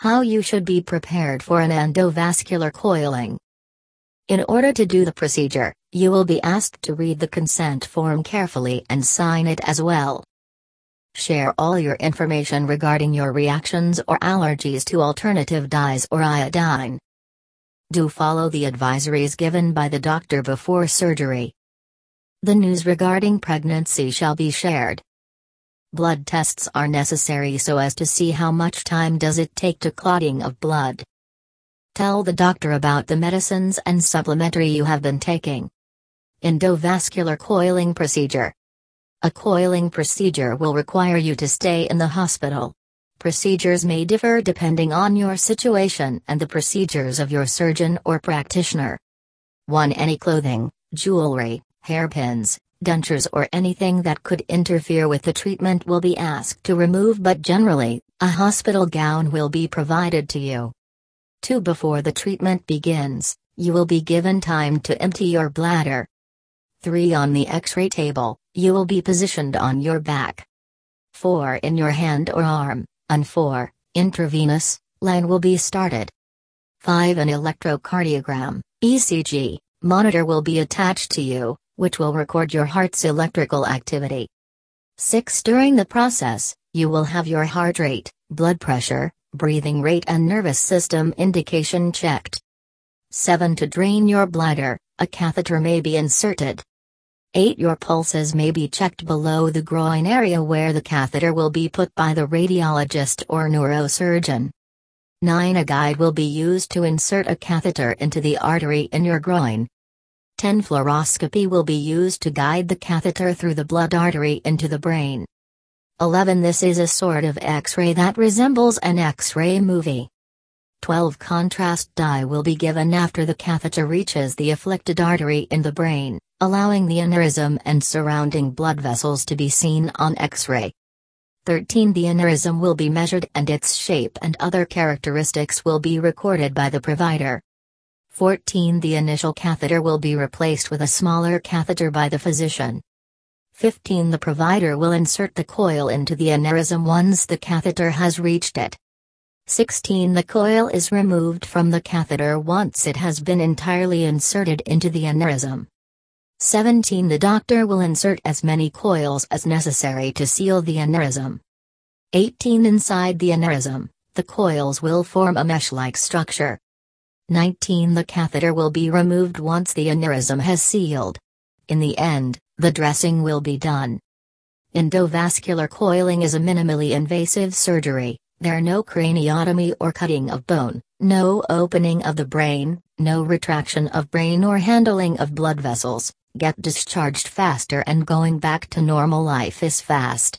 How you should be prepared for an endovascular coiling. In order to do the procedure, you will be asked to read the consent form carefully and sign it as well. Share all your information regarding your reactions or allergies to alternative dyes or iodine. Do follow the advisories given by the doctor before surgery. The news regarding pregnancy shall be shared. Blood tests are necessary so as to see how much time does it take to clotting of blood. Tell the doctor about the medicines and supplementary you have been taking. Endovascular coiling procedure. A coiling procedure will require you to stay in the hospital. Procedures may differ depending on your situation and the procedures of your surgeon or practitioner. 1. Any clothing, jewelry, hairpins, dentures, or anything that could interfere with the treatment will be asked to remove, but generally, a hospital gown will be provided to you. 2. Before the treatment begins, you will be given time to empty your bladder. 3. On the x ray table, you will be positioned on your back. 4. In your hand or arm, and IV. Intravenous, line will be started. 5. An electrocardiogram, ECG, monitor will be attached to you, which will record your heart's electrical activity. 6. During the process, you will have your heart rate, blood pressure, breathing rate, and nervous system indication checked. 7. To drain your bladder, a catheter may be inserted. 8. Your pulses may be checked below the groin area where the catheter will be put by the radiologist or neurosurgeon. 9. A guide will be used to insert a catheter into the artery in your groin. 10. Fluoroscopy will be used to guide the catheter through the blood artery into the brain. 11. This is a sort of X ray that resembles an X ray movie. 12. Contrast dye will be given after the catheter reaches the afflicted artery in the brain, allowing the aneurysm and surrounding blood vessels to be seen on X-ray. 13. The aneurysm will be measured and its shape and other characteristics will be recorded by the provider. 14. The initial catheter will be replaced with a smaller catheter by the physician. 15. The provider will insert the coil into the aneurysm once the catheter has reached it. 16. The coil is removed from the catheter once it has been entirely inserted into the aneurysm. 17. The doctor will insert as many coils as necessary to seal the aneurysm. 18. Inside the aneurysm, the coils will form a mesh-like structure. 19. The catheter will be removed once the aneurysm has sealed. In the end, the dressing will be done. Endovascular coiling is a minimally invasive surgery, there are no craniotomy or cutting of bone, no opening of the brain, no retraction of brain or handling of blood vessels. Get discharged faster and going back to normal life is fast.